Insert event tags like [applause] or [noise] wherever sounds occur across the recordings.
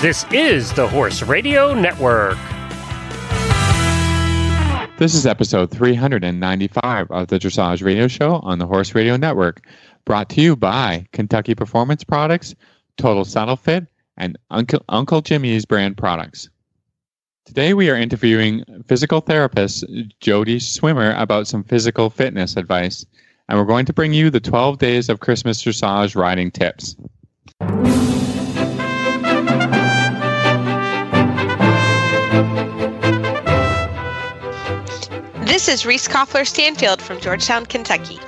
This is the Horse Radio Network. This is episode 395 of the Dressage Radio Show on the Horse Radio Network, brought to you by Kentucky Performance Products, Total Saddle Fit, and Uncle, Uncle Jimmy's brand products. Today we are interviewing physical therapist Jody Swimmer about some physical fitness advice, and we're going to bring you the 12 days of Christmas dressage riding tips. This is Reese Koffler Stanfield from Georgetown, Kentucky.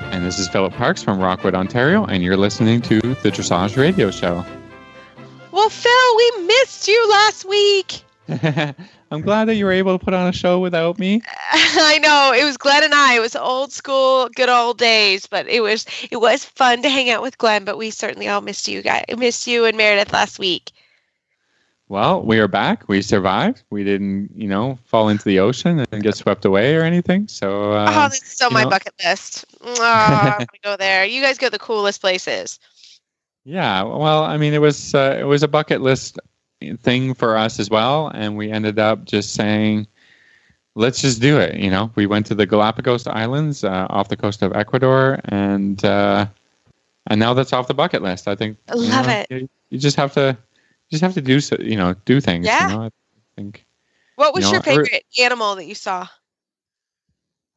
And this is Philip Parks from Rockwood, Ontario, and you're listening to the Dressage Radio Show. Well, Phil, we missed you last week. [laughs] [laughs] I'm glad that you were able to put on a show without me. I know it was Glenn and I. It was old school, good old days, but it was it was fun to hang out with Glenn. But we certainly all missed you guys, missed you and Meredith last week. Well, we are back. We survived. We didn't, you know, fall into the ocean and get swept away or anything. So, uh, oh, that's still my know. bucket list. [laughs] Oh, I'm gonna go there. You guys go to the coolest places. Yeah, well, I mean, it was uh, it was a bucket list thing for us as well, and we ended up just saying, let's just do it. You know, we went to the Galapagos Islands uh, off the coast of Ecuador, and uh, and now that's off the bucket list. I think. I love know, it. You, you just have to just have to do so, you know do things. Yeah. You know? I think. What was you know, your favorite or, animal that you saw?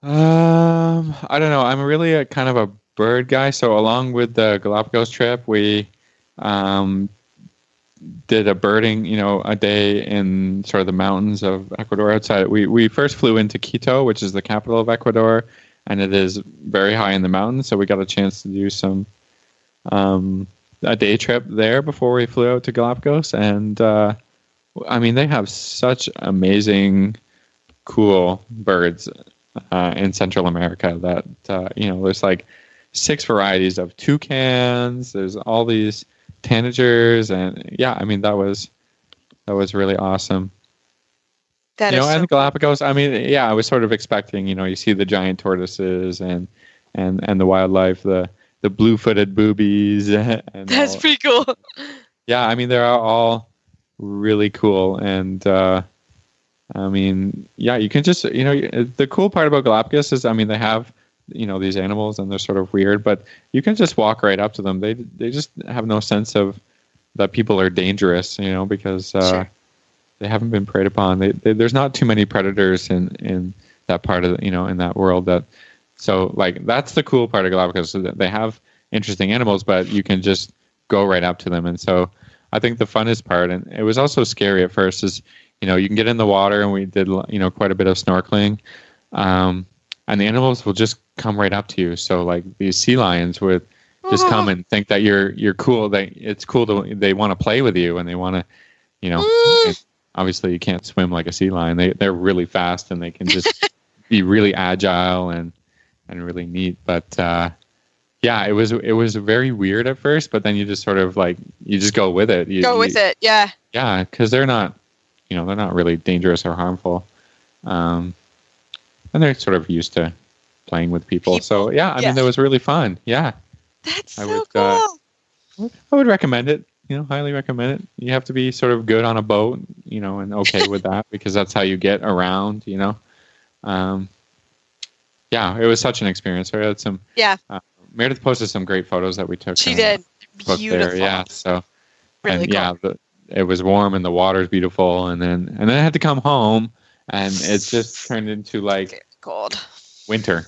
Um, I don't know. I'm really a kind of a bird guy. So along with the Galapagos trip, we um, did a birding, you know, a day in sort of the mountains of Ecuador outside. We we first flew into Quito, which is the capital of Ecuador, and it is very high in the mountains. So we got a chance to do some um, a day trip there before we flew out to Galapagos, and uh, I mean they have such amazing, cool birds uh, in Central America that uh, you know there's like six varieties of toucans. There's all these tanagers, and yeah, I mean that was that was really awesome. That you know, so and Galapagos. I mean, yeah, I was sort of expecting. You know, you see the giant tortoises and and and the wildlife, the the blue-footed boobies. [laughs] And [laughs] That's all. pretty cool. Yeah, I mean they're all really cool, and uh, I mean, yeah, you can just you know the cool part about Galapagos is I mean they have you know these animals and they're sort of weird, but you can just walk right up to them. They they just have no sense of that people are dangerous, you know, because uh, Sure. they haven't been preyed upon. They, they, there's not too many predators in in that part of the, you know in that world that so like that's the cool part of Galapagos. So they have interesting animals, but you can just go right up to them. And so I think the funnest part, and it was also scary at first, is you know you can get in the water, and we did you know quite a bit of snorkeling, um, and the animals will just come right up to you. So like these sea lions would just come and think that you're you're cool. They it's cool to they want to play with you, and they want to you know. obviously, you can't swim like a sea lion. They they're really fast, and they can just [laughs] be really agile and and really neat. But uh, yeah, it was it was very weird at first, but then you just sort of like you just go with it. You, Go with you- it. Yeah. Yeah, because they're not, you know, they're not really dangerous or harmful, um, and they're sort of used to playing with people. So yeah, I yeah. mean, that was really fun. Yeah, That's I so would, cool. uh, I would recommend it. You know, highly recommend it. You have to be sort of good on a boat, you know, and okay [laughs] with that because that's how you get around. You know, um, yeah, it was such an experience. We had some. yeah. Uh, Meredith posted some great photos that we took. She did. Beautiful. There. Yeah. So Really and cool. yeah, the, it was warm and the water's beautiful, and then and then I had to come home, and it just turned into like Cold. winter.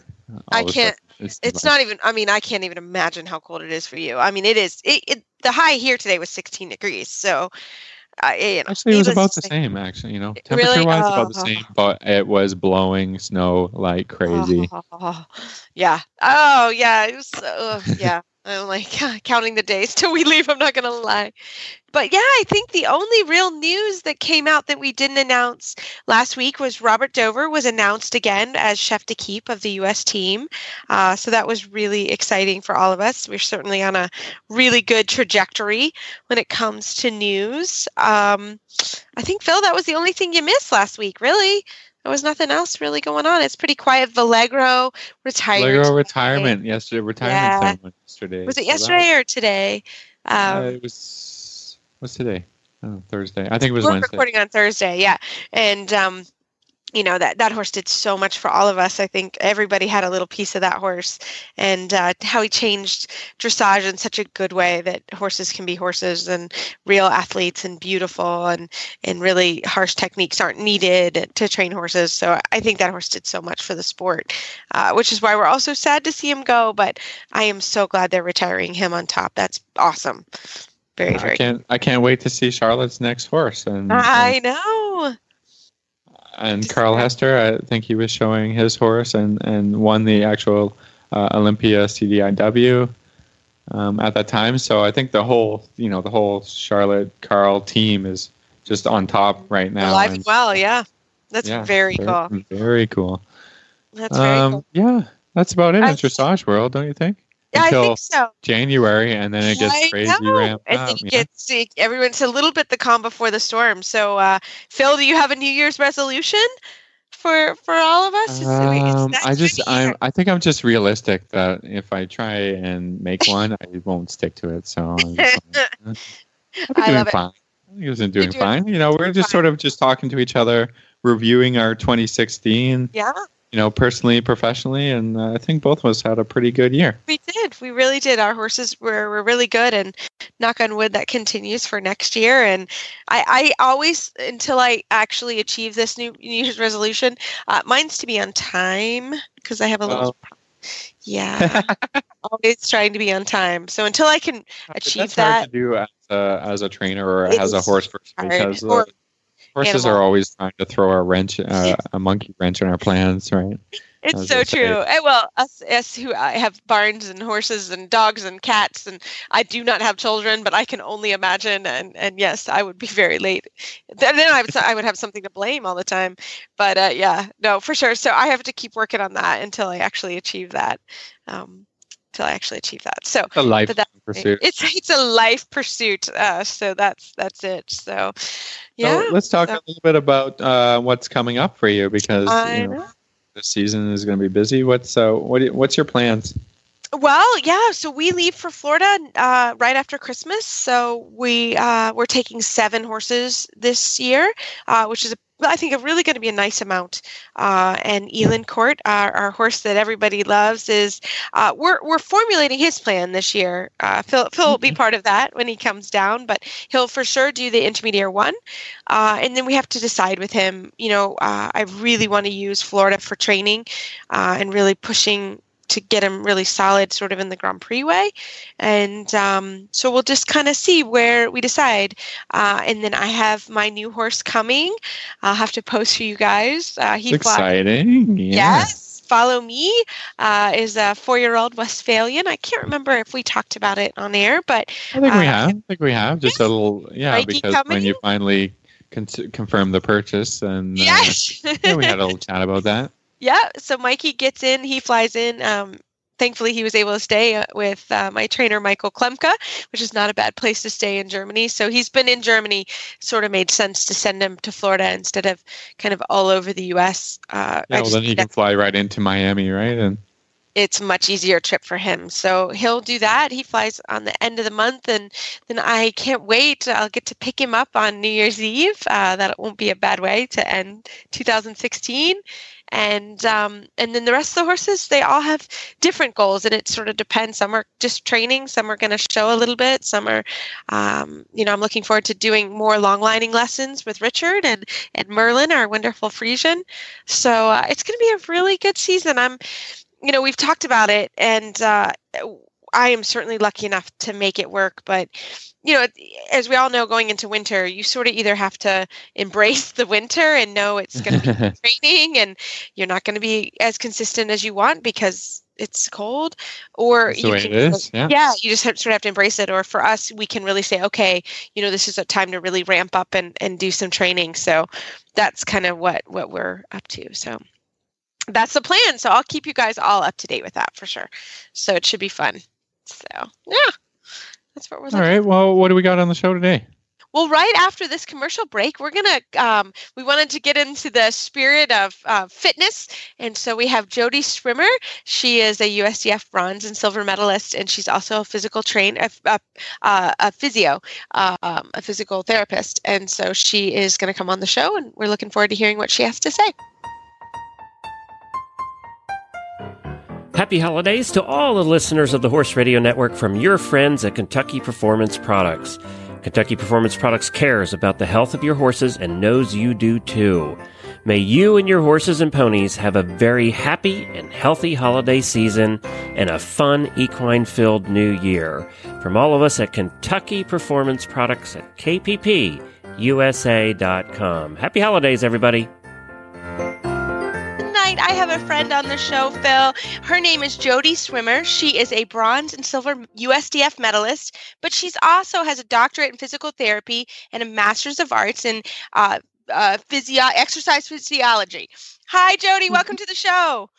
I all of a can't- It's, It's like- not even. I mean, I can't even imagine how cold it is for you. I mean, it is. It, it the high here today was 16 degrees. So, I you know, Actually, it was about the same. Actually, you know, Really? temperature wise, about the Oh. same, but it was blowing snow like crazy. Oh, yeah. Oh, yeah. It was. Uh, yeah. I'm like [laughs] counting the days till we leave. I'm not gonna lie, but yeah, I think the only real news that came out that we didn't announce last week was Robert Dover was announced again as chef d'equipe of the U.S. team. Uh, so that was really exciting for all of us. We're certainly on a really good trajectory when it comes to news. Um, I think Phil, that was the only thing you missed last week. Really, there was nothing else really going on. It's pretty quiet. Vallegro retired. Today. retirement yesterday. Retirement Yeah. ceremony yesterday. Was it So yesterday or today? uh, Um, it was. What's today? oh, Thursday. I think it was we're Wednesday. recording on Thursday, yeah. And um, you know that that horse did so much for all of us. I think everybody had a little piece of that horse, and uh, how he changed dressage in such a good way that horses can be horses and real athletes and beautiful, and and really harsh techniques aren't needed to train horses. So I think that horse did so much for the sport, uh, which is why we're also sad to see him go. But I am so glad they're retiring him on top. That's awesome. Very very I can't. I can't wait to see Charlotte's next horse. And I know. And Carl Hester, I think he was showing his horse and, and won the actual uh, Olympia CDIW um, at that time. So I think the whole, you know, the whole Charlotte Carl team is just on top right now. Alive and- well, yeah. That's yeah, very cool. Very cool. That's very Um, cool. Yeah, that's about it I in dressage world, don't you think? Yeah, I until think so. January, and then it gets I crazy know. ramped And up. then you yeah. get see, everyone's a little bit the calm before the storm. So, uh, Phil, do you have a New Year's resolution for for all of us? I it's Um, I just, time of year. I'm, I think I'm just realistic that if I try and make [laughs] one, I won't stick to it. So I'm [laughs] just like, eh, I doing love fine. I think I'm doing doing fine. You know, we're just fine. sort of just talking to each other, reviewing our 2016. yeah, You know, personally, professionally, and uh, I think both of us had a pretty good year. we did. We really did. Our horses were, were really good, and knock on wood, that continues for next year. And I, I always, until I actually achieve this new New Year's resolution, uh, mine's to be on time because I have a little. Well, Yeah, [laughs] always trying to be on time. So until I can achieve That's hard that, to do as a, as a trainer or as a horse person hard. because uh, horses animal. are always trying to throw a wrench, uh, a monkey wrench in our plans, right? It's so true. Eh, well, us, us who I have barns and horses and dogs and cats, and I do not have children, but I can only imagine. And and yes, I would be very late. Then, then I would I would have something to blame all the time. But uh, yeah, no, for sure. So I have to keep working on that until I actually achieve that. Um, until I actually achieve that. So It's a life that- pursuit. it's [laughs] it's a life pursuit. Uh, so that's that's it. So yeah, So let's talk so- a little bit about uh, what's coming up for you because you know, know. this season is going to be busy. What's uh, what? do you- What's your plans? Well, yeah. So we leave for Florida uh, right after Christmas. So we uh, we're taking seven horses this year, uh, which is a, I think a really going to be a nice amount. Uh, and Elin Court, our, our horse that everybody loves, is uh, we're we're formulating his plan this year. Uh, Phil Phil will be part of that when he comes down, but he'll for sure do the intermediate one. Uh, and then we have to decide with him. You know, uh, I really want to use Florida for training uh, and really pushing to get him really solid sort of in the Grand Prix way. And um, so we'll just kind of see where we decide. Uh, and then I have my new horse coming. I'll have to post for you guys. Uh, he exciting. Yeah. Yes. Follow me uh, is a four-year-old Westphalian. I can't remember if we talked about it on air, but I think we Uh, have. I think we have. Just a little, yeah, Mikey because when you finally con- confirm the purchase, and uh, yes, yeah, we had a [laughs] little chat about that. Yeah, so Mikey gets in, he flies in. Um, thankfully, he was able to stay uh, with uh, my trainer, Michael Klimke, which is not a bad place to stay in Germany. So he's been in Germany, sort of made sense to send him to Florida instead of kind of all over the U.S. Uh, Yeah, well, then he can fly right into Miami, right? And it's much easier trip for him. So he'll do that. He flies on the end of the month, and then I can't wait. I'll get to pick him up on New Year's Eve. Uh, that won't be a bad way to end 2016. And um, and then the rest of the horses, they all have different goals, and it sort of depends. Some are just training, some are going to show a little bit, some are, um, you know, I'm looking forward to doing more long lining lessons with Richard and and Merlin, our wonderful Friesian. So uh, it's going to be a really good season. I'm you know, we've talked about it, and uh, I am certainly lucky enough to make it work. But, you know, as we all know, going into winter, you sort of either have to embrace the winter and know it's going to be [laughs] raining and you're not going to be as consistent as you want because it's cold, or you can is. Yeah. yeah you just have, sort of have to embrace it or for us we can really say okay you know this is a time to really ramp up and, and do some training so that's kind of what what we're up to so that's the plan so i'll keep you guys all up to date with that for sure so it should be fun so yeah that's what we're All right. Well, what do we got on the show today? Well, right after this commercial break, we're gonna um, we wanted to get into the spirit of uh, fitness, and so we have Jody Swimmer. She is a USDF bronze and silver medalist, and she's also a physical train, a, a, a physio, um, a physical therapist, and so she is going to come on the show, and we're looking forward to hearing what she has to say. Happy holidays to all the listeners of the Horse Radio Network from your friends at Kentucky Performance Products. Kentucky Performance Products cares about the health of your horses and knows you do too. May you and your horses and ponies have a very happy and healthy holiday season and a fun equine filled new year. From all of us at Kentucky Performance Products at KPPUSA.com. Happy holidays, everybody. I have a friend on the show, Phil. Her name is Jody Swimmer. She is a bronze and silver USDF medalist, but she's also has a doctorate in physical therapy and a master's of arts in uh, uh, physio- exercise physiology. Hi, Jody. Welcome to the show.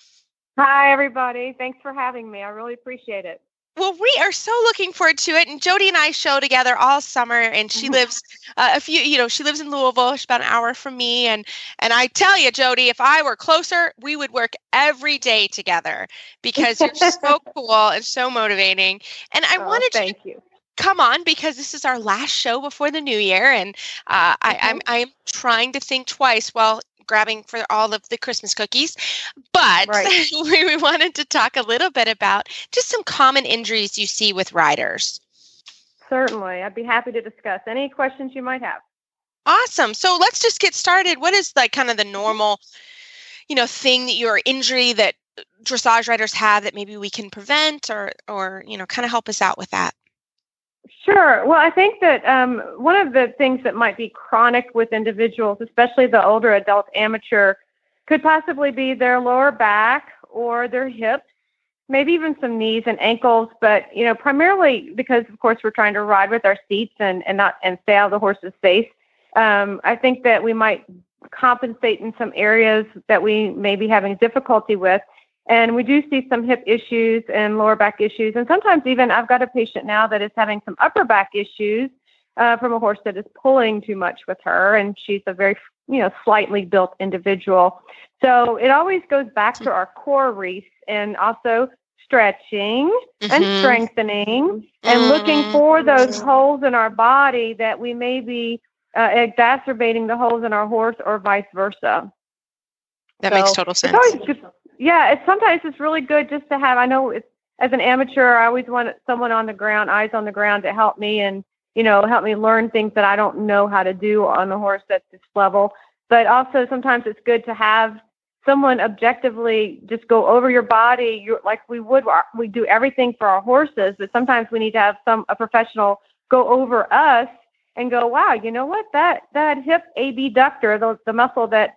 Hi, everybody. Thanks for having me. I really appreciate it. Well, we are so looking forward to it. And Jody and I show together all summer, and she mm-hmm. lives uh, a few, you know, she lives in Louisville. She's about an hour from me, and and I tell you, Jody, if I were closer, we would work every day together because you're so [laughs] cool and so motivating. And I oh, wanted thank you. Come on, because this is our last show before the new year, and uh, I, I'm I'm trying to think twice. Well, grabbing for all of the Christmas cookies. But right. [laughs] we wanted to talk a little bit about just some common injuries you see with riders. Certainly. I'd be happy to discuss any questions you might have. Awesome. So let's just get started. What is like kind of the normal, you know, thing that your injury that dressage riders have that maybe we can prevent or or you know kind of help us out with that Sure. Well, I think that um, one of the things that might be chronic with individuals, especially the older adult amateur, could possibly be their lower back or their hips, maybe even some knees and ankles. But you know, primarily because, of course, we're trying to ride with our seats and and not and stay out of the horse's face. Um, I think that we might compensate in some areas that we may be having difficulty with. And we do see some hip issues and lower back issues. And sometimes even I've got a patient now that is having some upper back issues uh, from a horse that is pulling too much with her. And she's a very, you know, slightly built individual. So it always goes back to our core Reese and also stretching mm-hmm. and strengthening mm-hmm. and looking for those holes in our body that we may be uh, exacerbating the holes in our horse or vice versa. That so makes total sense. It's always yeah, it's sometimes it's really good just to have. I know it's as an amateur, I always want someone on the ground, eyes on the ground, to help me and you know help me learn things that I don't know how to do on the horse at this level. But also sometimes it's good to have someone objectively just go over your body. You like we would uh, we do everything for our horses, but sometimes we need to have some a professional go over us and go, wow, you know what that that hip abductor, the the muscle that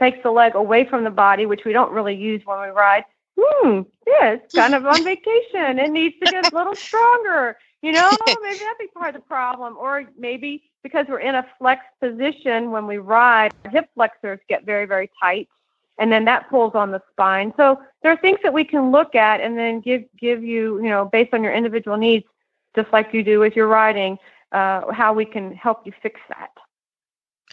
takes the leg away from the body, which we don't really use when we ride. Hmm, yeah, it's kind of on [laughs] vacation. It needs to get a little stronger. You know, [laughs] maybe that'd be part of the problem. Or maybe because we're in a flex position when we ride, our hip flexors get very, very tight. And then that pulls on the spine. So there are things that we can look at and then give give you, you know, based on your individual needs, just like you do with your riding, uh, how we can help you fix that.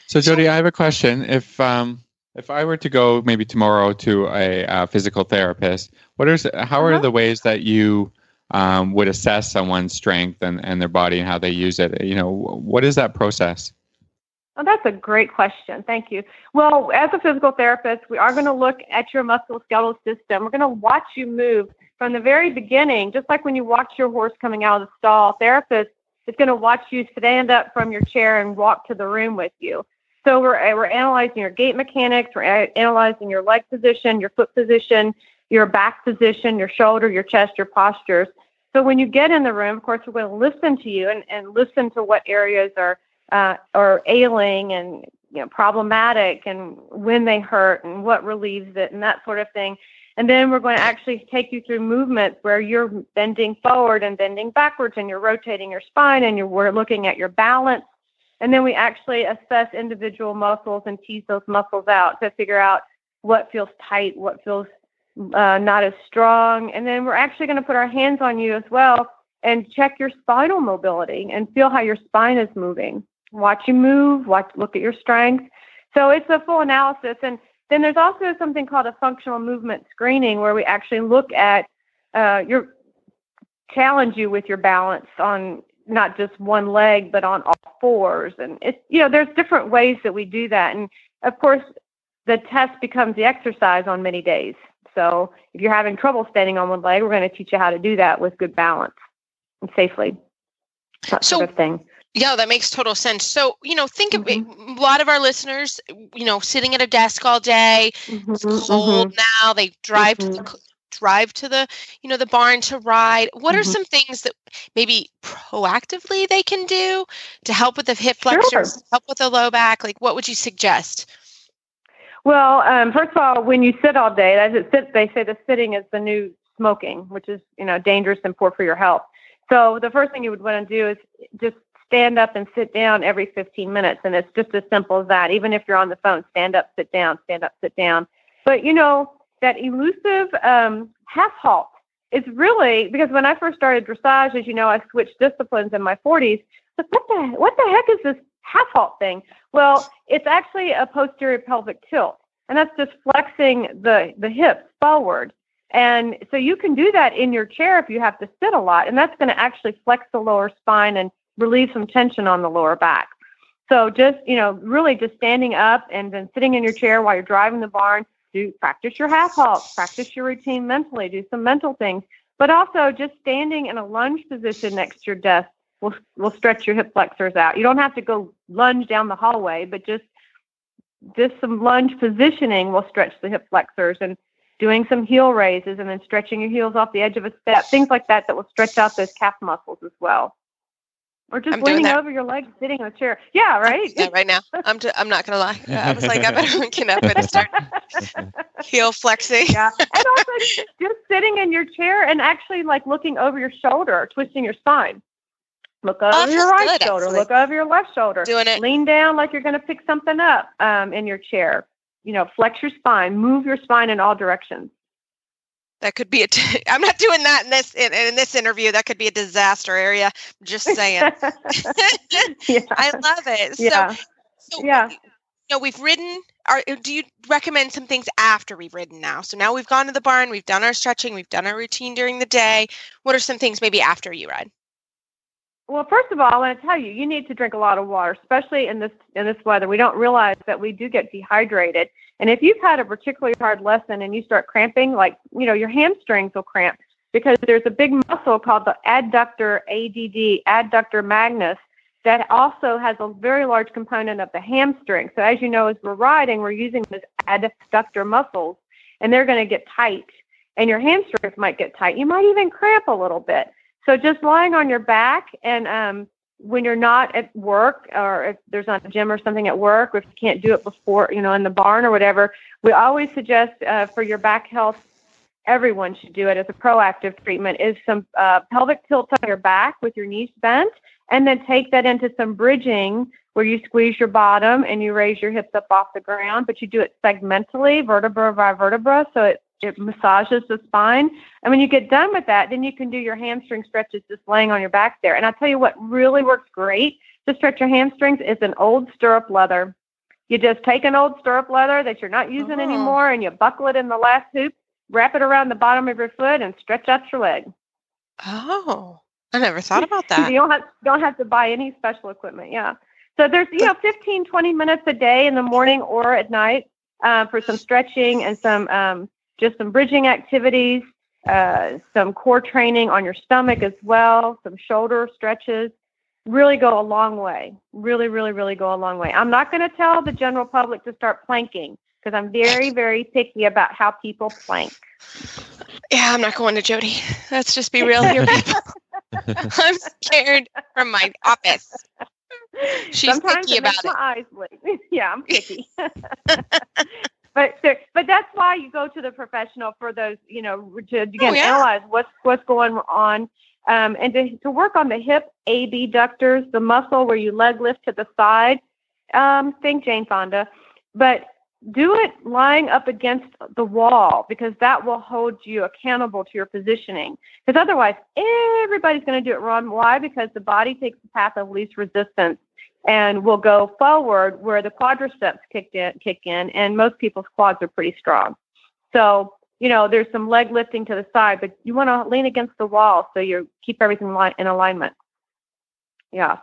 So Jody, I have a question. If um, if I were to go maybe tomorrow to a, a physical therapist, what is how are uh-huh. the ways that you um, would assess someone's strength and, and their body and how they use it? You know, what is that process? Oh, that's a great question. Thank you. Well, as a physical therapist, we are going to look at your musculoskeletal system. We're going to watch you move from the very beginning, just like when you watch your horse coming out of the stall. Therapist is going to watch you stand up from your chair and walk to the room with you. So we're, uh, we're analyzing your gait mechanics, we're analyzing your leg position, your foot position, your back position, your shoulder, your chest, your postures. So when you get in the room, of course, we're going to listen to you and, and listen to what areas are uh, are ailing and you know problematic and when they hurt and what relieves it and that sort of thing. And then we're going to actually take you through movements where you're bending forward and bending backwards and you're rotating your spine and you're we're looking at your balance and then we actually assess individual muscles and tease those muscles out to figure out what feels tight, what feels uh, not as strong. And then we're actually going to put our hands on you as well and check your spinal mobility and feel how your spine is moving. watch you move, watch look at your strength. So it's a full analysis. And then there's also something called a functional movement screening where we actually look at uh, your challenge you with your balance on not just one leg but on all fours and it's you know there's different ways that we do that and of course the test becomes the exercise on many days so if you're having trouble standing on one leg we're going to teach you how to do that with good balance and safely that So- sort of thing Yeah, that makes total sense. So, you know, think of Mm-hmm. a lot of our listeners, you know, sitting at a desk all day, it's Mhm, cold now, they drive to the Mhm. c- drive to the, you know, the barn to ride. What are Mhm. some things that maybe proactively they can do to help with the hip Sure. flexors, help with the low back? Like what would you suggest? Well, um, first of all, when you sit all day, as it sits, they say the sitting is the new smoking, which is you know dangerous and poor for your health. So the first thing you would want to do is just stand up and sit down every 15 minutes, and it's just as simple as that. Even if you're on the phone, stand up, sit down, stand up, sit down. But you know that elusive um, half halt is really because when I first started dressage, as you know, I switched disciplines in my 40s. But what the what the heck is this half halt thing? Well, it's actually a posterior pelvic tilt, and that's just flexing the the hips forward. And so you can do that in your chair if you have to sit a lot, and that's going to actually flex the lower spine and relieve some tension on the lower back. So just you know, really just standing up and then sitting in your chair while you're driving the barn. Do practice your half halt, practice your routine mentally, do some mental things, but also just standing in a lunge position next to your desk will will stretch your hip flexors out. You don't have to go lunge down the hallway, but just just some lunge positioning will stretch the hip flexors and doing some heel raises and then stretching your heels off the edge of a step, things like that that will stretch out those calf muscles as well. Or just I'm leaning over your legs, sitting in a chair. Yeah, right. Yeah, right now. [laughs] I'm t- I'm not gonna lie. I was like, I [laughs] better get up and start [laughs] heel flexing. yeah, and also just sitting in your chair and actually like looking over your shoulder, twisting your spine. Look over Oh, your right good, shoulder. actually. Look over your left shoulder. Doing it. Lean down like you're going to pick something up um, in your chair. You know, flex your spine, move your spine in all directions. That could be a. T- [laughs] I'm not doing that in this in, in this interview. That could be a disaster area. Just saying. [laughs] [laughs] yeah. I love it. yeah. So, so yeah. you know, we've ridden. Are, do you recommend some things after we've ridden now? So now we've gone to the barn, we've done our stretching, we've done our routine during the day. What are some things maybe after you ride? Well, first of all, I want to tell you, you need to drink a lot of water, especially in this in this weather. We don't realize that we do get dehydrated. And if you've had a particularly hard lesson and you start cramping, like you know, your hamstrings will cramp because there's a big muscle called the adductor ADD, adductor magnus, that also has a very large component of the hamstring. So as you know, as we're riding, we're using those adductor muscles, and they're going to get tight, and your hamstrings might get tight. You might even cramp a little bit. So just lying on your back and um, when you're not at work or if there's not a gym or something at work or if you can't do it before, you know, in the barn or whatever, we always suggest uh, for your back health, everyone should do it as a proactive treatment is some uh, pelvic tilt on your back with your knees bent and then take that into some bridging where you squeeze your bottom and you raise your hips up off the ground, but you do it segmentally, vertebra by vertebra, so it it massages the spine. And when you get done with that, then you can do your hamstring stretches just laying on your back there. And I'll tell you what really works great to stretch your hamstrings is an old stirrup leather. You just take an old stirrup leather that you're not using Oh. anymore and you buckle it in the last hoop, wrap it around the bottom of your foot, and stretch out your leg. Oh, I never thought about that. You [laughs] don't have don't have to buy any special equipment. Yeah. So there's you know 15, 20 minutes a day in the morning or at night uh, for some stretching and some um, just some bridging activities, uh, some core training on your stomach as well, some shoulder stretches. Really go a long way. Really, really, really go a long way. I'm not going to tell the general public to start planking because I'm very, very picky about how people plank. Yeah, I'm not going to Jody. Let's just be real here, [laughs] people. [laughs] I'm scared from my office. She's Sometimes picky it about my eyes bleed. [laughs] yeah, I'm picky. But there, but that's why you go to the professional for those, you know, to again Oh, yeah. analyze what's what's going on, um, and to to work on the hip abductors, the muscle where you leg lift to the side. Um, think Jane Fonda, but do it lying up against the wall because that will hold you accountable to your positioning. Because otherwise, everybody's going to do it wrong. Why? Because the body takes the path of least resistance. And we'll go forward where the quadriceps kick in, kick in, and most people's quads are pretty strong. So, you know, there's some leg lifting to the side, but you want to lean against the wall so you keep everything in alignment. Yeah.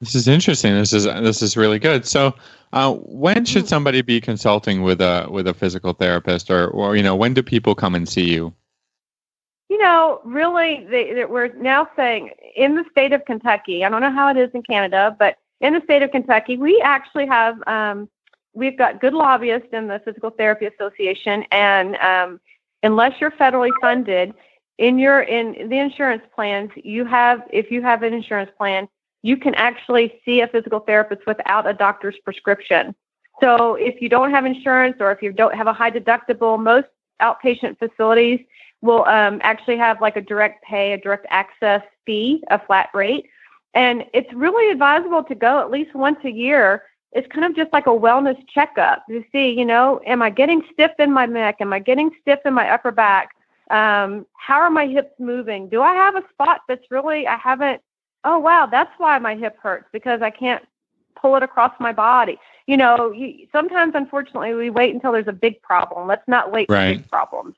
This is interesting. This is this is really good. So, uh, when should mm. somebody be consulting with a with a physical therapist, or or you know, when do people come and see you? You know, really, they, they, we're now saying in the state of Kentucky. I don't know how it is in Canada, but in the state of Kentucky, we actually have um, we've got good lobbyists in the Physical Therapy Association, and um, unless you're federally funded, in your in the insurance plans, you have if you have an insurance plan, you can actually see a physical therapist without a doctor's prescription. So if you don't have insurance or if you don't have a high deductible, most outpatient facilities will um, actually have like a direct pay, a direct access fee, a flat rate. And it's really advisable to go at least once a year. It's kind of just like a wellness checkup to see, you know, am I getting stiff in my neck? Am I getting stiff in my upper back? Um, how are my hips moving? Do I have a spot that's really, I haven't oh wow that's why my hip hurts because i can't pull it across my body you know you, sometimes unfortunately we wait until there's a big problem let's not wait right. for big problems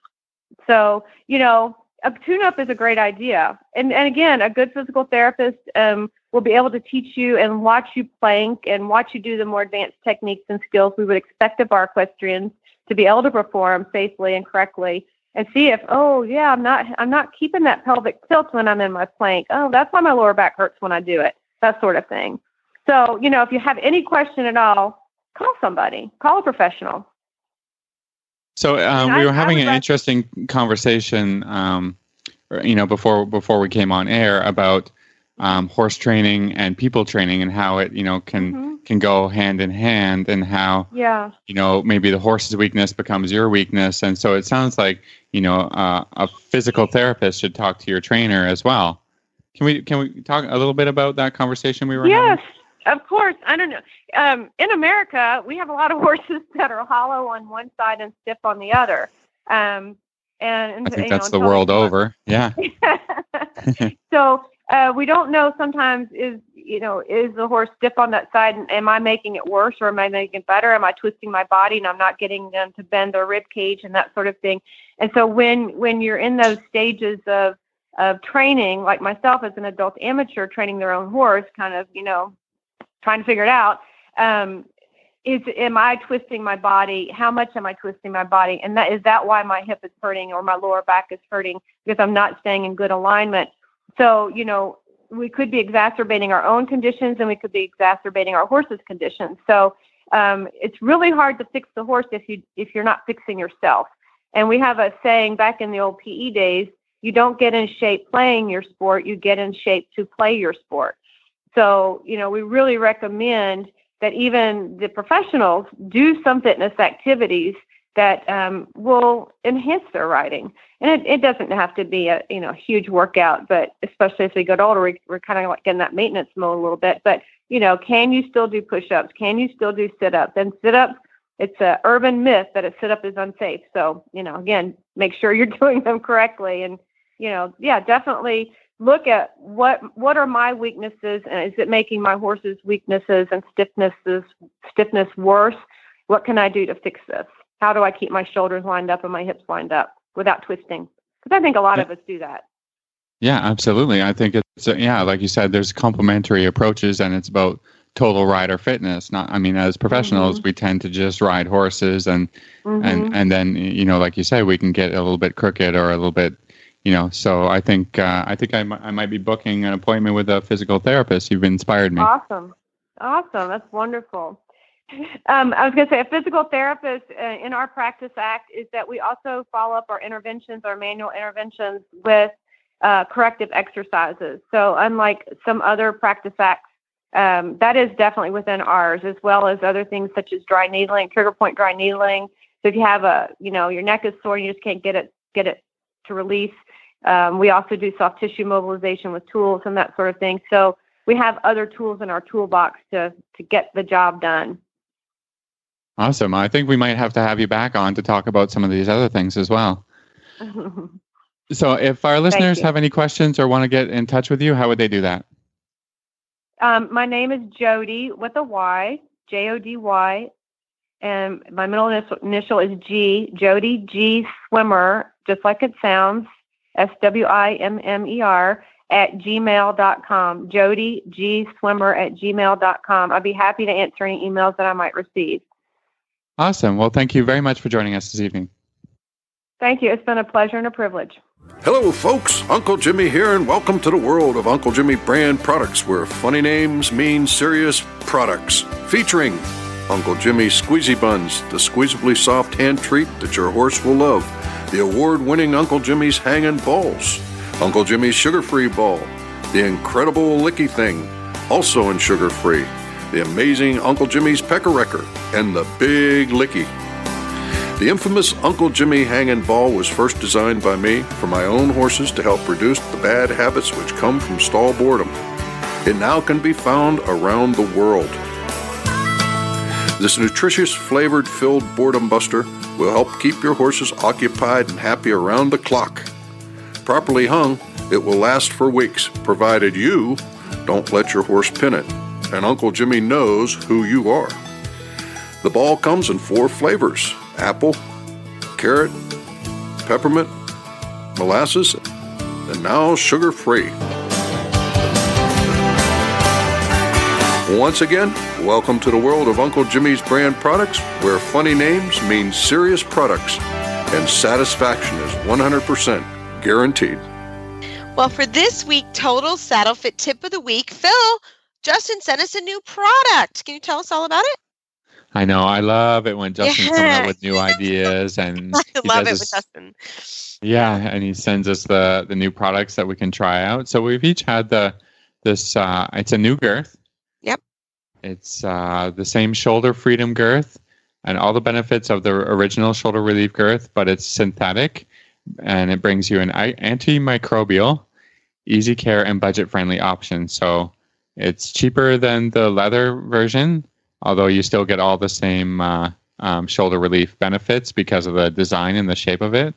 so you know a tune up is a great idea. And and again a good physical therapist um, will be able to teach you and watch you plank and watch you do the more advanced techniques and skills we would expect of our equestrians to be able to perform safely and correctly and see if oh yeah i'm not i'm not keeping that pelvic tilt when i'm in my plank. Oh that's why my lower back hurts when i do it that sort of thing. So you know if you have any question at all call somebody call a professional so um, we were having an interesting conversation um, you know before before we came on air about um, horse training and people training and how it you know can mm-hmm. can go hand in hand and how yeah you know maybe the horse's weakness becomes your weakness and so it sounds like you know uh, a physical therapist should talk to your trainer as well can we can we talk a little bit about that conversation we were yes having? Of course i don't know um, in america we have a lot of [laughs] horses that are hollow on one side and stiff on the other um, and, I think that's know, the world over. Yeah. [laughs] so uh, we don't know sometimes is you know is the horse stiff on that side and am i making it worse or am i making it better am i twisting my body and i'm not getting them to bend their rib cage and that sort of thing and so when when you're in those stages of of training like myself as an adult amateur training their own horse kind of you know trying to figure it out um, is am I twisting my body? How much am I twisting my body? And that is that why my hip is hurting or my lower back is hurting because I'm not staying in good alignment. So, you know, we could be exacerbating our own conditions and we could be exacerbating our horse's conditions. So, um, it's really hard to fix the horse if you if you're not fixing yourself. And we have a saying back in the old PE days, you don't get in shape playing your sport, you get in shape to play your sport. So, you know, we really recommend that even the professionals do some fitness activities that um, will enhance their riding. And it, it doesn't have to be a you know huge workout, but especially as we get older, we, we're kind of like in that maintenance mode a little bit. But you know, can you still do push-ups? Can you still do sit-ups? And sit-ups, it's a urban myth that a sit-up is unsafe. So you know, again, make sure you're [laughs] doing them correctly. And you know, yeah, definitely look at what what are my weaknesses and is it making my horse's weaknesses and stiffnesses stiffness worse? What can I do to fix this? how do I keep my shoulders lined up and my hips lined up without twisting? Because I think a lot of us do that. Yeah, absolutely. I think it's yeah, like you said, there's complementary approaches, and it's about total rider fitness. Not, I mean, as professionals, mm-hmm. we tend to just ride horses, and mm-hmm. and and then you know, like you say, we can get a little bit crooked or a little bit, you know. So I think uh, I think I, m- I might be booking an appointment with a physical therapist. You've inspired me. Awesome, awesome. That's wonderful. [laughs] Um, I was going to say a physical therapist uh, in our practice act is that we also follow up our interventions, our manual interventions with uh, corrective exercises. So unlike some other practice acts, um, that is definitely within ours, as well as other things such as dry needling, trigger point dry needling. So if you have a, you know, your neck is sore and you just can't get it, get it to release. Um, we also do soft tissue mobilization with tools and that sort of thing. So we have other tools in our toolbox to to get the job done. Awesome. I think we might have to have you back on to talk about some of these other things as well. [laughs] so, if our listeners have any questions or want to get in touch with you, how would they do that? Um, my name is Jody with a Y, J O D Y, and my middle initial, initial is G, Jody G Swimmer, just like it sounds, S W I M M E R, at gmail.com. Jody G Swimmer at gmail.com. I'd be happy to answer any emails that I might receive. Awesome. Well, thank you very much for joining us this evening. Thank you. It's been a pleasure and a privilege. Hello, folks. Uncle Jimmy here, and welcome to the world of Uncle Jimmy brand products, where funny names mean serious products. Featuring Uncle Jimmy's Squeezy Buns, the squeezably soft hand treat that your horse will love, the award winning Uncle Jimmy's Hangin' Balls, Uncle Jimmy's Sugar Free Ball, the incredible Licky Thing, also in sugar free, the amazing Uncle Jimmy's Pecker Wrecker, and the Big Licky. The infamous Uncle Jimmy Hangin' Ball was first designed by me for my own horses to help reduce the bad habits which come from stall boredom. It now can be found around the world. This nutritious, flavored filled boredom buster will help keep your horses occupied and happy around the clock. Properly hung, it will last for weeks, provided you don't let your horse pin it. And Uncle Jimmy knows who you are. The ball comes in four flavors apple, carrot, peppermint, molasses, and now sugar free. Once again, welcome to the world of Uncle Jimmy's brand products, where funny names mean serious products and satisfaction is 100% guaranteed. Well, for this week, total saddle fit tip of the week, Phil, Justin sent us a new product. Can you tell us all about it? I know. I love it when Justin Yeah. coming up with new [laughs] ideas and I love it does with Justin. Yeah, and he sends us the the new products that we can try out. So we've each had the this uh it's a new girth. It's uh the same shoulder freedom girth and all the benefits of the original shoulder relief girth, but it's synthetic and it brings you an antimicrobial, easy care and budget friendly option. So it's cheaper than the leather version, although you still get all the same uh, um, shoulder relief benefits because of the design and the shape of it.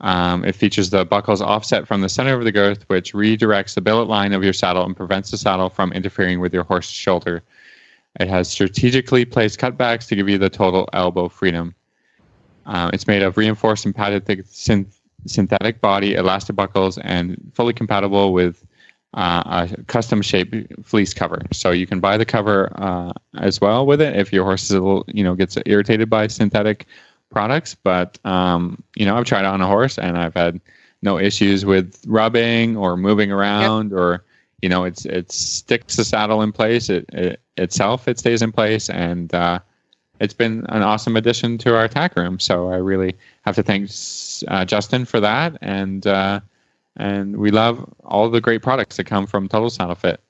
Um, it features the buckles offset from the center of the girth, which redirects the billet line of your saddle and prevents the saddle from interfering with your horse's shoulder. It has strategically placed cutbacks to give you the total elbow freedom. Uh, it's made of reinforced and padded synth- synthetic body, elastic buckles, and fully compatible with uh, a custom shaped fleece cover. So you can buy the cover uh, as well with it if your horse is a little, you know, gets irritated by synthetic products. But um, you know, I've tried it on a horse and I've had no issues with rubbing or moving around or you know, it's it sticks the saddle in place. It, it itself it stays in place and. Uh, it's been an awesome addition to our attack room. So I really have to thank uh, Justin for that, and uh, and we love all the great products that come from Total Saddle Fit.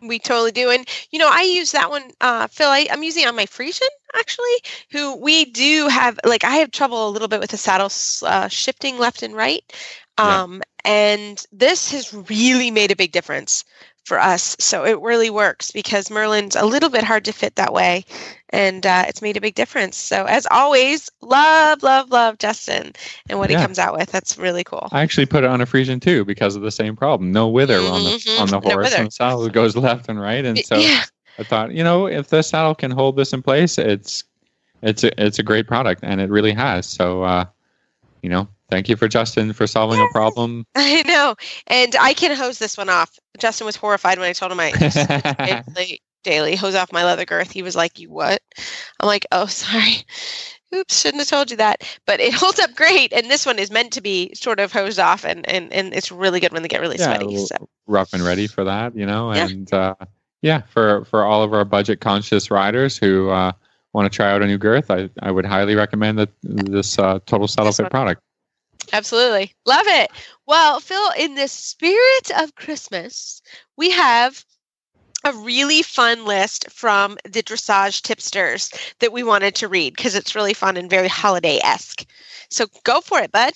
We totally do. And, you know, I use that one, uh, Phil, I, I'm using it on my Friesian, actually, who we do have, like, I have trouble a little bit with the saddle uh, shifting left and right. Yeah. And this has really made a big difference for us. So it really works because Merlin's a little bit hard to fit that way. And uh, it's made a big difference. So, as always, love, love, love Justin and what Yeah. he comes out with. That's really cool. I actually put it on a Friesian too because of the same problem. No wither on the Mhm. on the No horse, wither. and the saddle goes [laughs] left and right. And so yeah. I thought, you know, if the saddle can hold this in place, it's it's a it's a great product, and it really has. So, uh, you know, thank you for Justin for solving a problem. [laughs] I know. And I can hose this one off. Justin was horrified when I told him I [laughs] daily, daily hose off my leather girth. He was like, You what? I'm like, Oh, [laughs] sorry. Oops, shouldn't have told you that. But it holds up great. And this one is meant to be sort of hosed off and, and, and it's really good when they get really Yeah, sweaty. So rough and ready for that, you know, Yeah. and uh, yeah, for for all of our budget conscious riders who uh, want to try out a new girth, I, I would highly recommend that this uh, Total Saddle Fit product. Absolutely. Love it. Well, Phil, in the spirit of Christmas, we have a really fun list from the dressage tipsters that we wanted to read because it's really fun and very holiday esque. So go for it, bud.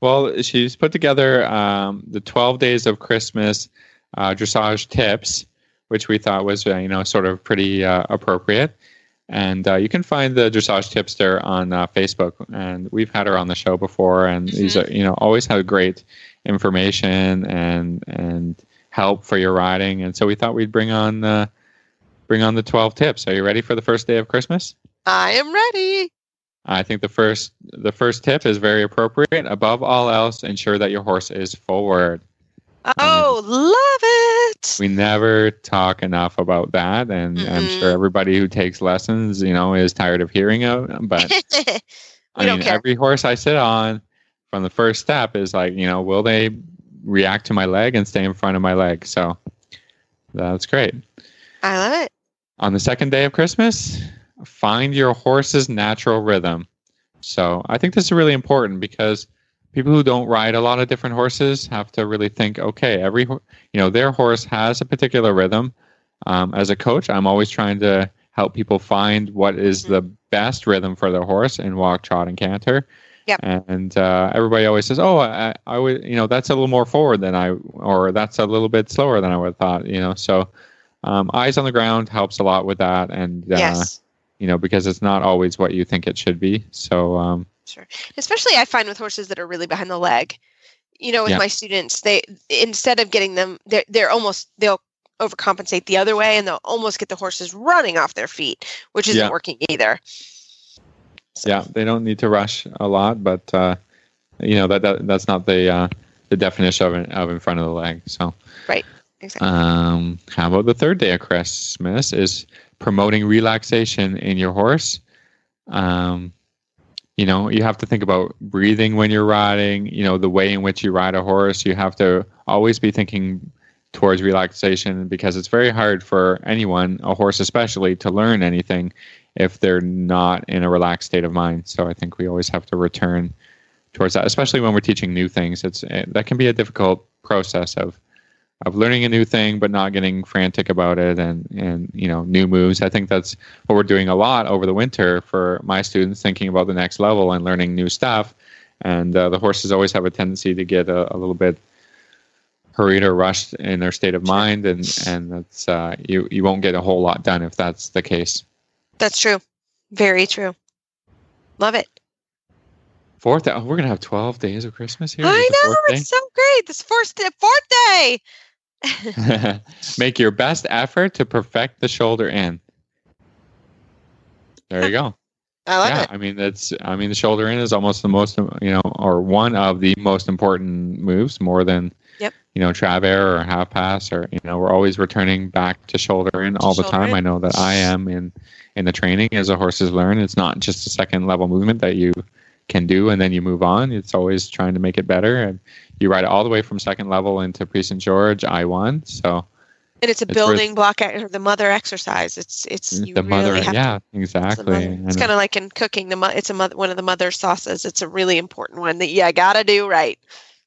Well, she's put together um, the 12 days of Christmas uh, dressage tips, which we thought was, uh, you know, sort of pretty uh, appropriate. And uh, you can find the dressage tipster on uh, Facebook, and we've had her on the show before. And these are, you know, always have great information and and help for your riding. And so we thought we'd bring on uh, bring on the 12 tips. Are you ready for the first day of Christmas? I am ready. I think the first the first tip is very appropriate. Above all else, ensure that your horse is forward. Oh, love it. We never talk enough about that, and I'm sure mm-hmm. everybody who takes lessons, you know, is tired of hearing it. But [laughs] I mean, care. every horse I sit on, from the first step, is like, you know, will they react to my leg and stay in front of my leg? So that's great. I love it. On the second day of Christmas, find your horse's natural rhythm. So I think this is really important because people who don't ride a lot of different horses have to really think, okay, every you know their horse has a particular rhythm. Um, as a coach, I'm always trying to help people find what is the best rhythm for their horse in walk, trot, and canter. Yep. And uh, everybody always says, "Oh, I, I would, you know, that's a little more forward than I, or that's a little bit slower than I would have thought." You know, so um, eyes on the ground helps a lot with that, and uh, yes. you know, because it's not always what you think it should be. So um, Sure. Especially I find with horses that are really behind the leg. You know, with Yeah. my students, they instead of getting them they're they're almost they'll overcompensate the other way and they'll almost get the horses running off their feet, which isn't Yeah. working either. So, yeah, they don't need to rush a lot, but uh, you know that, that that's not the uh, the definition of in, of in front of the leg. So right, Exactly. Um, how about the third day of Christmas is promoting relaxation in your horse. Um, you know, you have to think about breathing when you're riding, you know, the way in which you ride a horse. You have to always be thinking towards relaxation because it's very hard for anyone, a horse especially, to learn anything if they're not in a relaxed state of mind. So I think we always have to return towards that, especially when we're teaching new things. It's eh, that can be a difficult process of of learning a new thing but not getting frantic about it and and you know new moves i think that's what we're doing a lot over the winter for my students thinking about the next level and learning new stuff and uh, the horses always have a tendency to get a, a little bit hurried or rushed in their state of mind and and that's uh, you you won't get a whole lot done if that's the case That's true. Very true. Love it. fourth oh, we're gonna have 12 days of christmas here I know. day? It's so great. This fourth day, fourth day. [laughs] Make your best effort to perfect the shoulder in. There you go. I love yeah, it. I mean that's I mean the shoulder in is almost the most you know or one of the most important moves more than Yep. you know travers or half pass or you know we're always returning back to shoulder in all the time. in. I know that I am in in the training as the horses learn. It's not just a second level movement that you can do and then you move on. It's always trying to make it better and you ride it all the way from second level into Prix St. Georges I one. So And it's a it's worth- building block or the mother exercise. It's it's mm, you the mother, really have yeah, to It's, exactly. mother. It's kind of like in cooking. The mo- it's a mother, one of the mother sauces. It's a really important one that you gotta do right.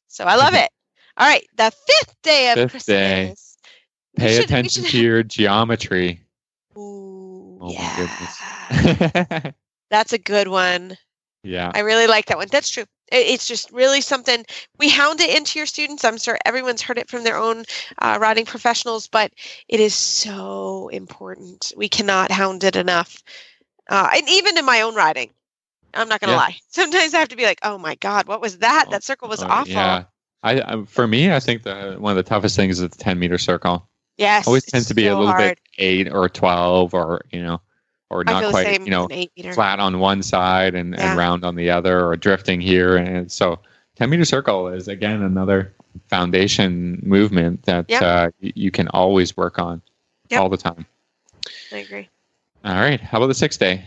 So I love [laughs] it. All right, the fifth day of Fifth Christmas. day. Pay should- attention to your geometry. Ooh, Oh yeah. my goodness. [laughs] That's a good one. yeah. I really like that one. That's true. It- It's just really something we hound it into your students. I'm sure everyone's heard it from their own uh, riding professionals, but it is so important. We cannot hound it enough. Uh, and even in my own writing I'm not going to Yeah. lie. [laughs] Sometimes I have to be like, oh my God, what was that? That circle was Oh, awful. Yeah. I, I for me, I think the one of the toughest things is the 10 meter circle. Yes. Always tends to be a little hard. bit eight or 12 or, you know, or not quite, you know, with an eight meter. flat on one side and, Yeah. and round on the other or drifting here. And so 10 meter circle is again another foundation movement that Yep. uh, you can always work on Yep. all the time. I agree. All right. How about the sixth day?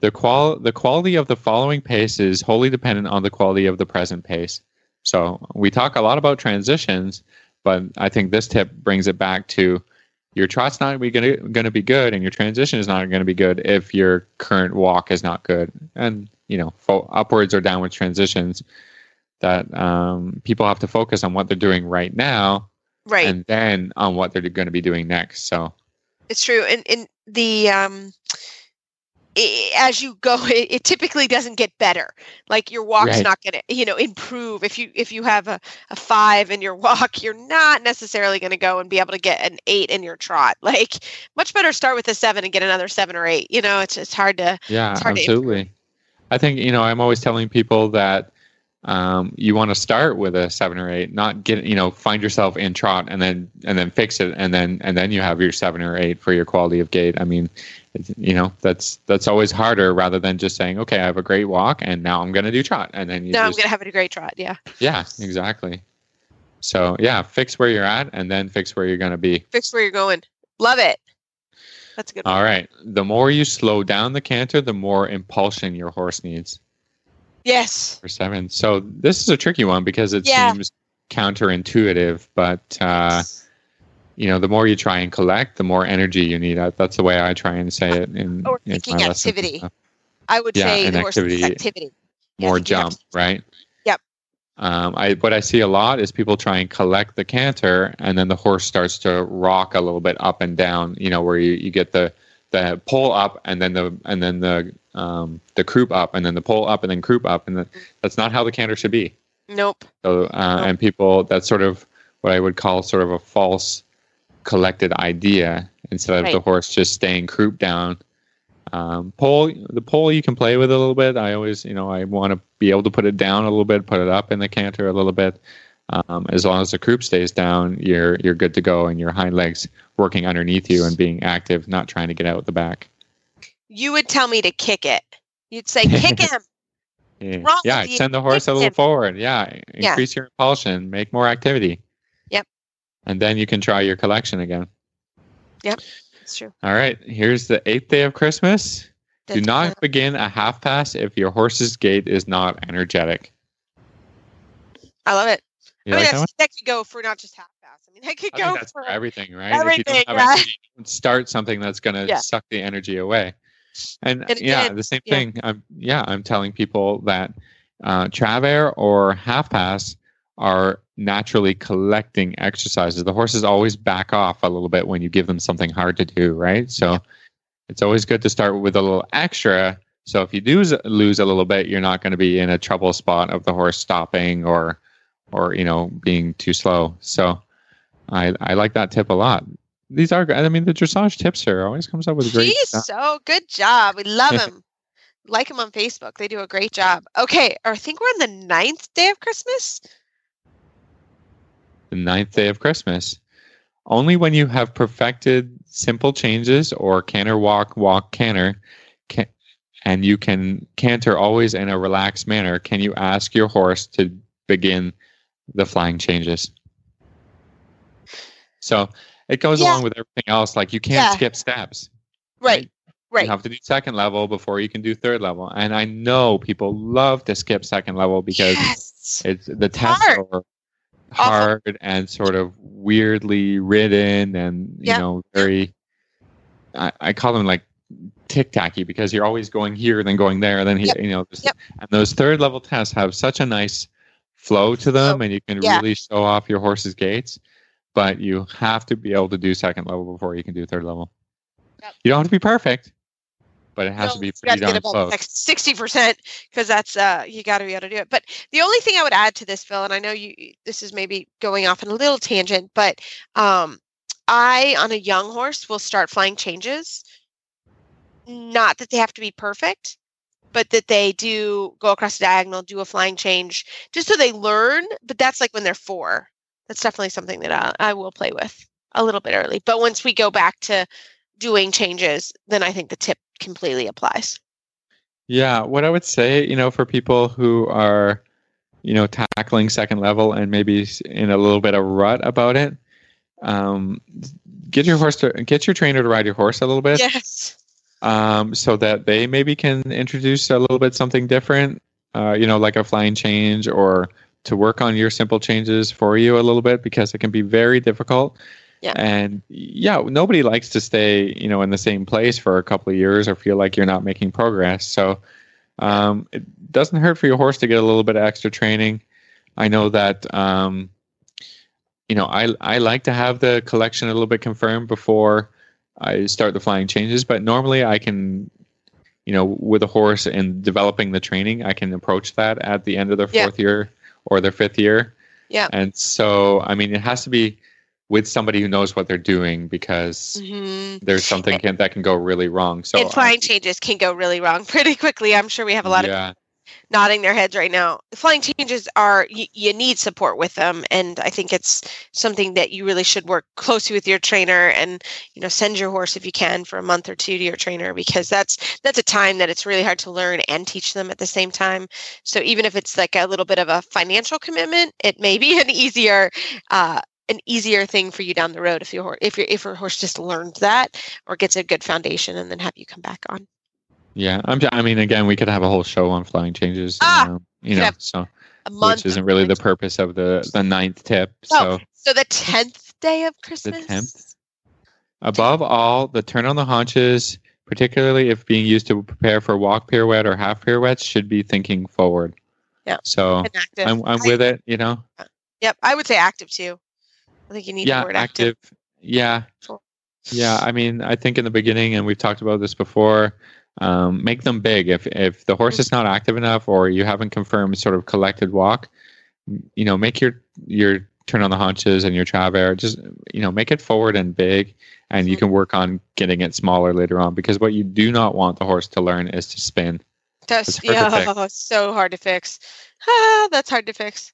The qual the quality of the following pace is wholly dependent on the quality of the present pace. So we talk a lot about transitions, but I think this tip brings it back to your trot's not going to going to be good, and your transition is not going to be good if your current walk is not good. And you know, fo- upwards or downwards transitions that um, people have to focus on what they're doing right now, Right. and then on what they're going to be doing next. So It's true. And and the um i as you go [laughs] it, it typically doesn't get better. Like your walk's Right. not going to you know improve. If you if you have a, a five in your [laughs] walk you're not necessarily going to go and be able to get an eight in your trot. [laughs] Like much better start with a seven and get another seven or eight you know? It's it's hard to Yeah, It's hard to absolutely. I think you know I'm always telling people that um, you want to start with a seven or eight, not get you know find yourself in trot and then and then fix it and then and then you have your seven or eight for your quality of gait. I mean, it's, you know that's that's always harder rather than just saying okay, I have a great walk and now I'm going to do trot and then you now I'm gonna have a great trot. Yeah, yeah exactly. So yeah, fix where you're at and then fix where you're going to be. fix where you're going. Love it. That's a good. one. All right. The more you slow down the canter, the more impulsion your horse needs. Yes. for seven. So this is a tricky one because it Yeah. seems counterintuitive, but uh, you know, the more you try and collect, the more energy you need. That's the way I try and say it in, Or in thinking activity. I would Yeah, say and the horse needs activity- activity. Yeah, More think jump, right? Yep. Um, I what I see a lot is people try and collect the canter, and then the horse starts to rock a little bit up and down. You know, where you, you get the the pull up, and then the and then the um, the croup up, and then the pull up, and then croup up, and the, that's not how the canter should be. Nope. So, uh, and people, that's sort of what I would call sort of a false collected idea instead of the horse just staying croup down. Um, poll, the poll you can play with a little bit. I always, you know, I want to be able to put it down a little bit, put it up in the canter a little bit. Um, as long as the croup stays down, you're you're good to go, and your hind legs working underneath you and being active, not trying to get out the back. You would tell me to kick it. You'd say kick [laughs] him. Yeah, yeah send the horse a little him. forward. Yeah, Yeah. increase your impulsion, make more activity. Yep. And then you can try your collection again. Yep, that's true. All right, here's the eighth day of Christmas. Do not begin a half pass if your horse's gait is not energetic. I love it. You I mean, like that that could go for not just half pass. I mean, that could I go that's for. for everything, right? if you everything, don't yeah. energy, don't start something that's going to Yeah. suck the energy away. And, yeah, the same yeah. thing. I'm yeah, I'm telling people that uh, travers or half pass are naturally collecting exercises. The horses always back off a little bit when you give them something hard to do, right? So it's always good to start with a little extra. So if you do lose a little bit, you're not going to be in a trouble spot of the horse stopping or or you know being too slow. So I I like that tip a lot. These are I mean the dressage tipster always comes up with great He's stuff. so good job. We love [laughs] him. like him on Facebook. They do a great job. Okay, I think we're on the ninth day of Christmas. the ninth day of Christmas. Only when you have perfected simple changes or canter walk, walk, canter, can, and you can canter always in a relaxed manner, can you ask your horse to begin the flying changes. So it goes Yeah. along with everything else. Like you can't Yeah. skip steps. Right. Right. You have to do second level before you can do third level. And I know people love to skip second level because yes. it's the tests Hard. are hard and sort of weirdly written and you Yep. know very I, I call them like tic tacky because you're always going here then going there then here Yep. you know Yep. and those third level tests have such a nice flow to them oh, and you can Yeah. really show off your horse's gaits but you have to be able to do second level before you can do third level Yep. you don't have to be perfect but it has to be pretty darn close sixty percent because that's uh you got to be able to do it. But the only thing I would add to this, Phil, and I know you this is maybe going off in a little tangent, but um, I on a young horse will start flying changes. Not that they have to be perfect, but that they do go across the diagonal, do a flying change, just so they learn. But that's like when they're four. That's definitely something that I, I will play with a little bit early. But once we go back to doing changes, then I think the tip completely applies. Yeah, what I would say, you know, for people who are, you know, tackling second level and maybe in a little bit of rut about it, um, get your horse to get your trainer to ride your horse a little bit, Yes. um, so that they maybe can introduce a little bit something different, uh, you know, like a flying change or to work on your simple changes for you a little bit because it can be very difficult. Yeah. And yeah, nobody likes to stay, you know, in the same place for a couple of years or feel like you're not making progress. So um, it doesn't hurt for your horse to get a little bit of extra training. I know that um, you know I I like to have the collection a little bit confirmed before I start the flying changes, but normally I can you know with a horse and developing the training, I can approach that at the end of their Yeah. fourth year or their fifth year. Yeah. And so I mean it has to be with somebody who knows what they're doing because hmm there's something can, that can go really wrong. So and flying I- changes can go really wrong [laughs] pretty quickly. I'm sure we have a lot yeah. of nodding their heads right now. Flying changes are you, you need support with them, and I think it's something that you really should work closely with your trainer and you know send your horse if you can for a month or two to your trainer because that's that's a time that it's really hard to learn and teach them at the same time. So even if it's like a little bit of a financial commitment, it may be [laughs] an easier uh, an easier thing for you down the road if your if your if your horse just learns that or gets a good foundation and then have you come back on. Yeah, I'm. I mean, again, we could have a whole show on flying changes. Ah, um, you know, so A month. which isn't really the purpose of the the ninth tip. Oh, So so the tenth day of Christmas. The 10th? above all, the turn on the haunches, particularly if being used to prepare for walk pirouette or half pirouettes, should be thinking forward. Yeah. So I'm I'm with it. You know. Yep, I would say active too. I think you need yeah, the word active. active. Yeah. Sure. Yeah, I mean, I think in the beginning, and we've talked about this before, um, make them big. If if the horse is not active enough, or you haven't confirmed sort of collected walk, you know, make your your turn on the haunches and your travers just you know make it forward and big, and you Mhm. can work on getting it smaller later on. Because what you do not want the horse to learn is to spin. That's to yeah, [laughs] so hard to fix. Ah, [laughs] that's hard to fix.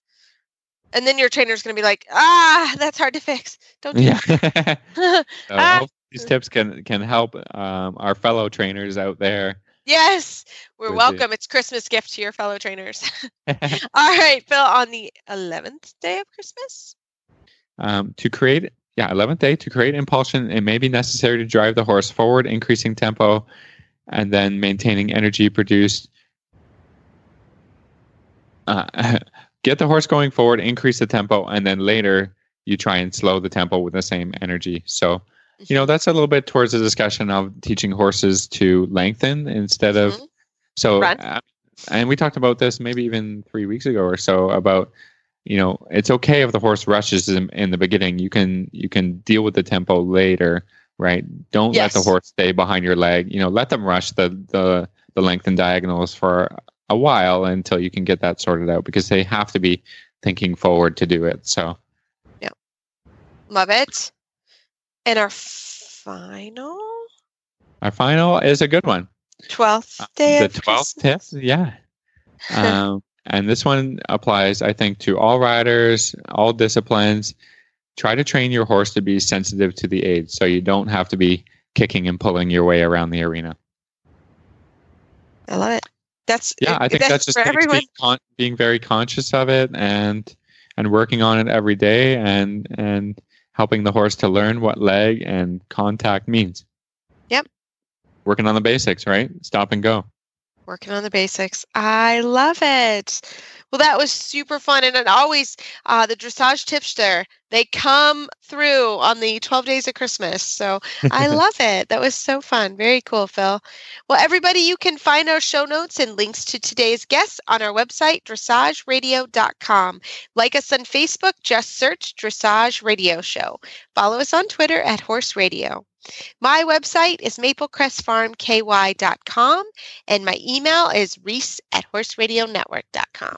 And then your trainer's gonna be like, ah, that's hard to fix. Don't do Yeah. that. [laughs] so Ah. These tips can can help um, our fellow trainers out there. yes, we're welcome. It's Christmas gift to your fellow trainers. [laughs] [laughs] All right, Phil. On the eleventh day of Christmas. um, to create yeah 11th day to create impulsion it may be necessary to drive the horse forward increasing tempo and then maintaining energy produced uh, [laughs] get the horse going forward increase the tempo and then later you try and slow the tempo with the same energy so you know that's a little bit towards the discussion of teaching horses to lengthen instead of Mhm. so uh, and we talked about this maybe even three weeks ago or so about you know it's okay if the horse rushes in, in the beginning you can you can deal with the tempo later right don't let the horse stay behind your leg you know let them rush the the the length and diagonals for a while until you can get that sorted out because they have to be thinking forward to do it so Yeah. Love it. And our final our final is a good one. 12th day the of 12th tip Christmas. yeah [laughs] um, and this one applies i think to all riders all disciplines try to train your horse to be sensitive to the aids so you don't have to be kicking and pulling your way around the arena I love it. That's yeah i think that's, just for everyone. being, con- being very conscious of it and and working on it every day and and helping the horse to learn what leg and contact means. Yep. working on the basics right? Stop and go Working on the basics. I love it. Well, that was super fun. And it always, uh, the dressage tipster, they come through on the 12 days of Christmas. So I [laughs] love it. That was so fun. Very cool, Phil. Well, everybody, you can find our show notes and links to today's guests on our website, dressageradio.com. Like us on Facebook, just search Dressage Radio Show. Follow us on Twitter at Horse Radio. My website is maplecrestfarmky.com and my email is reese at horseradionetwork.com.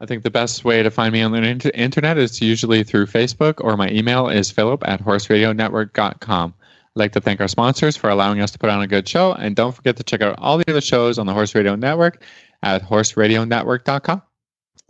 I think the best way to find me on the internet is usually through Facebook, or my email is philip at horseradionetwork.com. I'd like to thank our sponsors for allowing us to put on a good show, and don't forget to check out all the other shows on the Horse Radio Network at horseradionetwork.com.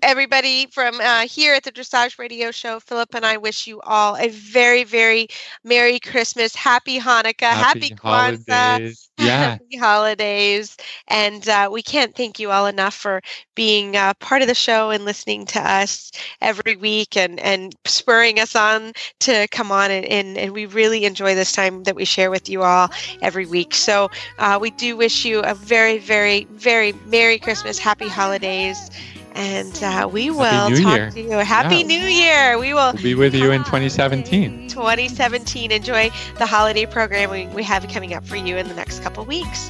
Everybody from uh, here at the Dressage Radio Show, Philip and I wish you all a very, very Merry Christmas, Happy Hanukkah, Happy, Kwanzaa. holidays. Yeah. Happy holidays. And uh, we can't thank you all enough for being uh, part of the show and listening to us every week and, and spurring us on to come on. And, and, and we really enjoy this time that we share with you all every week. So uh, we do wish you a very, very, very Merry Christmas, Happy holidays. And uh, we will New talk Year. to you. Happy yeah. New Year. We will we'll be with you in 2017. 2017. Enjoy the holiday programming we have coming up for you in the next couple weeks.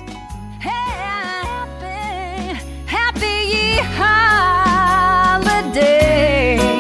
Hey, happy, happy holiday.